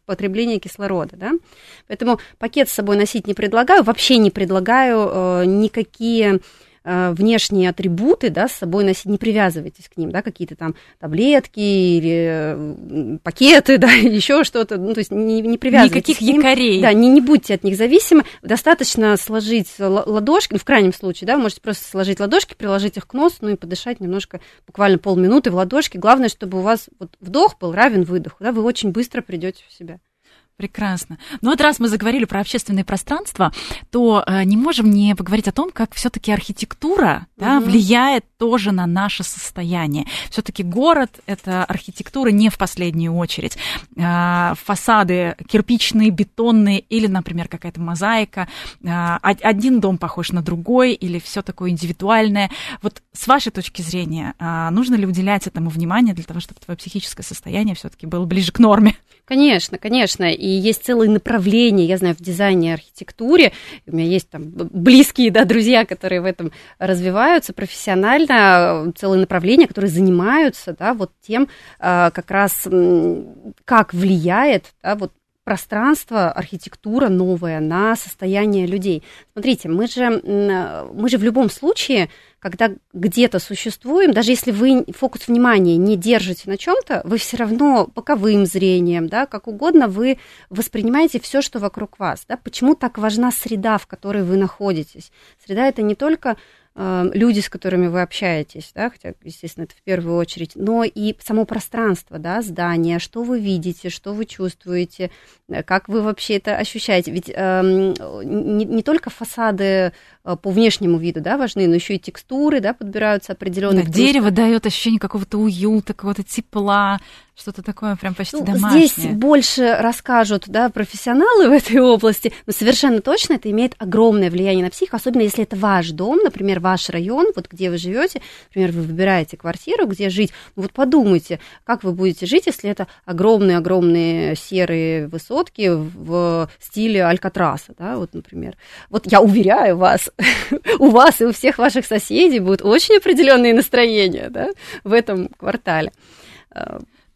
потребление кислорода, да. Поэтому пакет с собой носить не предлагаю, вообще не предлагаю э, никакие внешние атрибуты, да, с собой носить, не привязывайтесь к ним, да, какие-то там таблетки или пакеты, <laughs> да, еще что-то, ну, то есть не, не привязывайтесь Никаких якорей. Да, не, не будьте от них зависимы, достаточно сложить ладошки, ну, в крайнем случае, да, можете просто сложить ладошки, приложить их к носу, ну, и подышать немножко, буквально полминуты в ладошки, главное, чтобы у вас вот вдох был равен выдоху, да, вы очень быстро придете в себя. Прекрасно. Ну вот раз мы заговорили про общественное пространство, то э, не можем не поговорить о том, как все-таки архитектура угу. да, влияет тоже на наше состояние. Все-таки город это архитектура не в последнюю очередь. Э, фасады кирпичные, бетонные или, например, какая-то мозаика. Э, один дом похож на другой или все такое индивидуальное. Вот с вашей точки зрения, э, нужно ли уделять этому внимание для того, чтобы твое психическое состояние все-таки было ближе к норме? Конечно, конечно. И есть целые направления, я знаю, в дизайне и архитектуре. У меня есть там близкие, да, друзья, которые в этом развиваются профессионально, целые направления, которые занимаются, да, вот тем, а, как раз как влияет, да, вот пространство, архитектура новая на состояние людей. Смотрите, мы же, мы же в любом случае когда где-то существуем, даже если вы фокус внимания не держите на чем-то, вы все равно боковым зрением, да, как угодно, вы воспринимаете все, что вокруг вас. Да? Почему так важна среда, в которой вы находитесь? Среда это не только люди, с которыми вы общаетесь, да, хотя, естественно, это в первую очередь, но и само пространство, да, здание, что вы видите, что вы чувствуете, э, как вы вообще это ощущаете. Ведь э, не, не только фасады по внешнему виду, да, важны, но еще и текстуры, да, подбираются определенные. Да, дерево дает ощущение какого-то уюта, какого-то тепла, что-то такое прям почти ну, домашнее. Здесь больше расскажут да, профессионалы <laughs> в этой области, но совершенно точно это имеет огромное влияние на психику, особенно если это ваш дом, например, ваш район, вот где вы живете, например, вы выбираете квартиру, где жить. Ну, вот подумайте, как вы будете жить, если это огромные-огромные серые высотки в стиле Алькатраса, да, вот, например. Вот я уверяю вас, <laughs> у вас и у всех ваших соседей будут очень определенные настроения да, в этом квартале.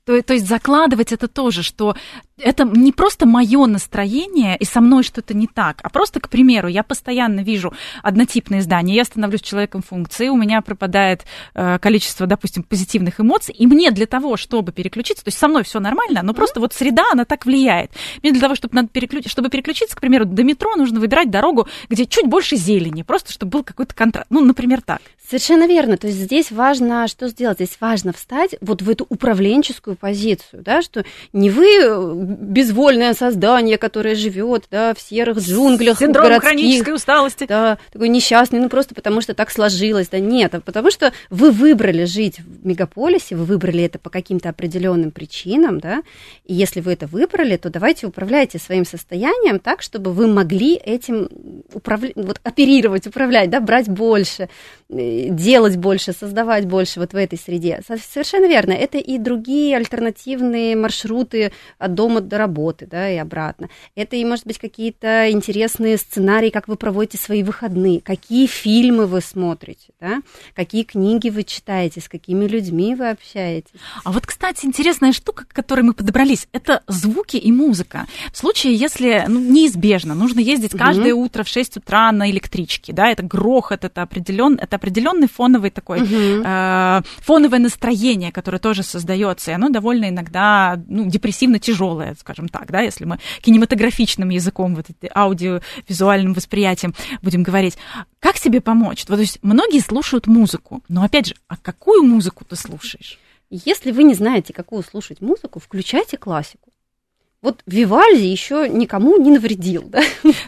То, то есть закладывать это тоже, что это не просто мое настроение, и со мной что-то не так, а просто, к примеру, я постоянно вижу однотипные здания, я становлюсь человеком функции, у меня пропадает э, количество, допустим, позитивных эмоций, и мне для того, чтобы переключиться, то есть со мной все нормально, но просто вот среда, она так влияет. Мне для того, чтобы, надо переключ... чтобы переключиться, к примеру, до метро, нужно выбирать дорогу, где чуть больше зелени, просто чтобы был какой-то контраст. Ну, например, так. Совершенно верно. То есть здесь важно что сделать? Здесь важно встать вот в эту управленческую позицию, да, что не вы безвольное создание, которое живет, да, в серых джунглях Синдром городских. хронической усталости. Да, такой несчастный, ну просто потому что так сложилось, да нет, а потому что вы выбрали жить в мегаполисе, вы выбрали это по каким-то определенным причинам, да, и если вы это выбрали, то давайте управляйте своим состоянием так, чтобы вы могли этим управлять, вот оперировать, управлять, да, брать больше, делать больше, создавать больше вот в этой среде. Совершенно верно, это и другие альтернативные маршруты от дома до работы, да, и обратно. Это и, может быть, какие-то интересные сценарии, как вы проводите свои выходные, какие фильмы вы смотрите, да, какие книги вы читаете, с какими людьми вы общаетесь. А вот, кстати, интересная штука, к которой мы подобрались, это звуки и музыка. В случае, если ну, неизбежно нужно ездить каждое угу. утро в 6 утра на электричке, да, это грохот, это, определен, это определенный фоновый такой, угу. э, фоновое настроение, которое тоже создается, и оно довольно иногда ну, депрессивно тяжелое, скажем так, да, если мы кинематографичным языком, вот аудиовизуальным восприятием будем говорить. Как себе помочь? Вот, то есть многие слушают музыку, но опять же, а какую музыку ты слушаешь? Если вы не знаете, какую слушать музыку, включайте классику вот Вивальди еще никому не навредил, да?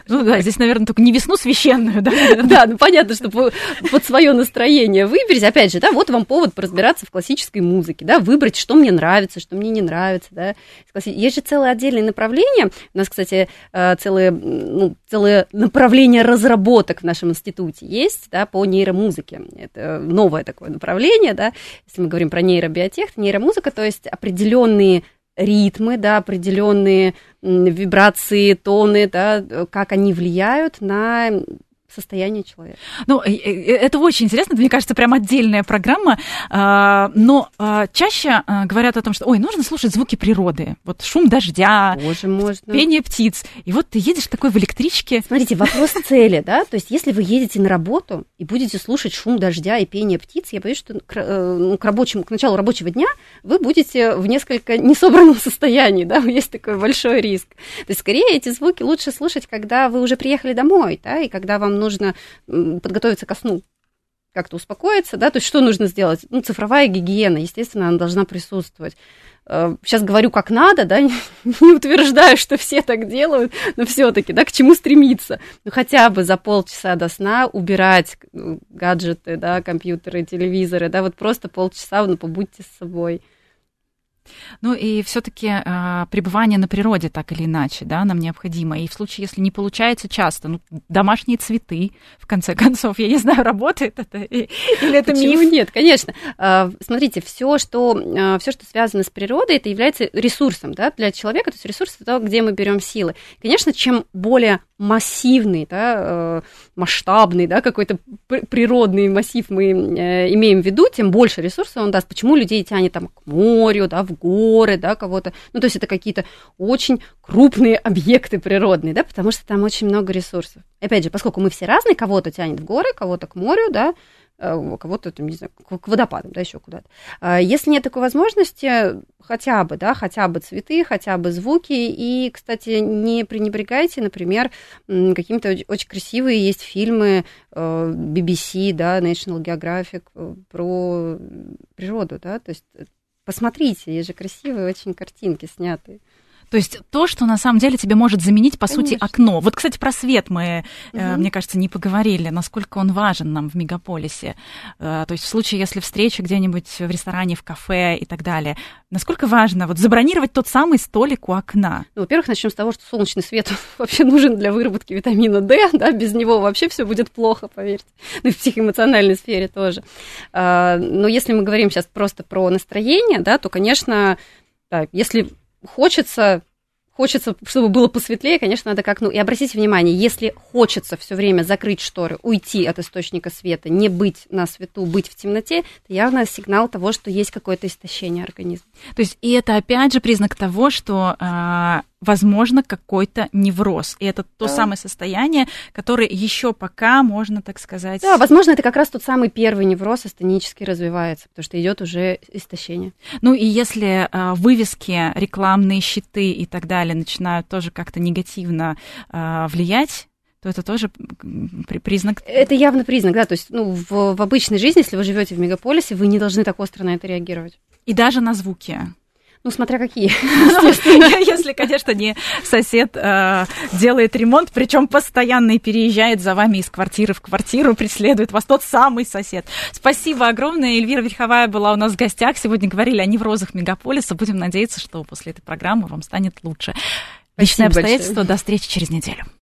Ну да, здесь, наверное, только не весну священную, да? <laughs> Да, ну понятно, что под свое настроение выберись. Опять же, да, вот вам повод поразбираться в классической музыке, да, выбрать, что мне нравится, что мне не нравится, да. Есть же целое отдельное направление. У нас, кстати, э, целое, ну, целое направление разработок в нашем институте есть, да, по нейромузыке. Это новое такое направление, да, если мы говорим про нейробиотех, нейромузыка, то есть определенные ритмы, да, определенные вибрации, тоны, да, как они влияют на состояние человека. Ну, это очень интересно, мне кажется, прям отдельная программа, а, но а, чаще а, говорят о том, что, ой, нужно слушать звуки природы, вот шум дождя, Боже, можно. пение птиц, и вот ты едешь такой в электричке. Смотрите, вопрос цели, да, то есть если вы едете на работу и будете слушать шум дождя и пение птиц, я боюсь, что к, э, ну, к рабочему, к началу рабочего дня вы будете в несколько несобранном состоянии, да, <laughs> есть такой большой риск. То есть скорее эти звуки лучше слушать, когда вы уже приехали домой, да, и когда вам нужно подготовиться ко сну, как-то успокоиться, да, то есть что нужно сделать? Ну, цифровая гигиена, естественно, она должна присутствовать. Сейчас э, говорю, как надо, да, <laughs> не утверждаю, что все так делают, но все-таки, да, к чему стремиться? Ну, хотя бы за полчаса до сна убирать гаджеты, да, компьютеры, телевизоры, да, вот просто полчаса, ну, побудьте с собой. Ну и все-таки э, а, пребывание на природе так или иначе, да, нам необходимо. И в случае, если не получается часто, ну, домашние цветы, в конце <laughs> концов, я не знаю, работает это или это Почему миф? нет, конечно. Э, смотрите, все, что, э, все, что связано с природой, это является ресурсом, да, для человека, то есть ресурс это то, где мы берем силы. Конечно, чем более массивный, да, э, масштабный, да, какой-то природный массив мы э, имеем в виду, тем больше ресурсов он даст. Почему людей тянет там к морю, да, в горы, да, кого-то. Ну, то есть это какие-то очень крупные объекты природные, да, потому что там очень много ресурсов. Опять же, поскольку мы все разные, кого-то тянет в горы, кого-то к морю, да, кого-то, там, не знаю, к водопадам, да, еще куда-то. А если нет такой возможности, хотя бы, да, хотя бы цветы, хотя бы звуки, и, кстати, не пренебрегайте, например, какими-то очень красивые есть фильмы BBC, э, да, National Geographic э, про природу, да, то есть посмотрите, есть же красивые очень картинки снятые. То есть то, что на самом деле тебе может заменить, по Конечно. сути, окно. Вот, кстати, про свет мы, угу. мне кажется, не поговорили, насколько он важен нам в мегаполисе. Э, то есть в случае, если встреча где-нибудь в ресторане, в кафе и так далее, насколько важно вот забронировать тот самый столик у окна? Ну, во-первых, начнем с того, что солнечный свет <laughs> вообще нужен для выработки витамина D, да, без него вообще все будет плохо, поверьте. Ну и в психоэмоциональной сфере тоже. А, но если мы говорим сейчас просто про настроение, да, то, конечно, да, если хочется хочется, чтобы было посветлее, конечно, надо как, ну, и обратите внимание, если хочется все время закрыть шторы, уйти от источника света, не быть на свету, быть в темноте, это явно сигнал того, что есть какое-то истощение организма. То есть, и это опять же признак того, что а, возможно, какой-то невроз. И это то да. самое состояние, которое еще пока можно, так сказать... Да, возможно, это как раз тот самый первый невроз астенически развивается, потому что идет уже истощение. Ну и если э, вывески, рекламные щиты и так далее начинают тоже как-то негативно э, влиять, то это тоже признак. Это явно признак, да. То есть, ну, в, в обычной жизни, если вы живете в мегаполисе, вы не должны так остро на это реагировать. И даже на звуки. Ну, смотря какие. <laughs> Если, конечно, не сосед э, делает ремонт, причем постоянно и переезжает за вами из квартиры в квартиру, преследует вас тот самый сосед. Спасибо огромное. Эльвира Верховая была у нас в гостях. Сегодня говорили о неврозах мегаполиса. Будем надеяться, что после этой программы вам станет лучше. Личные обстоятельства. Большое. До встречи через неделю.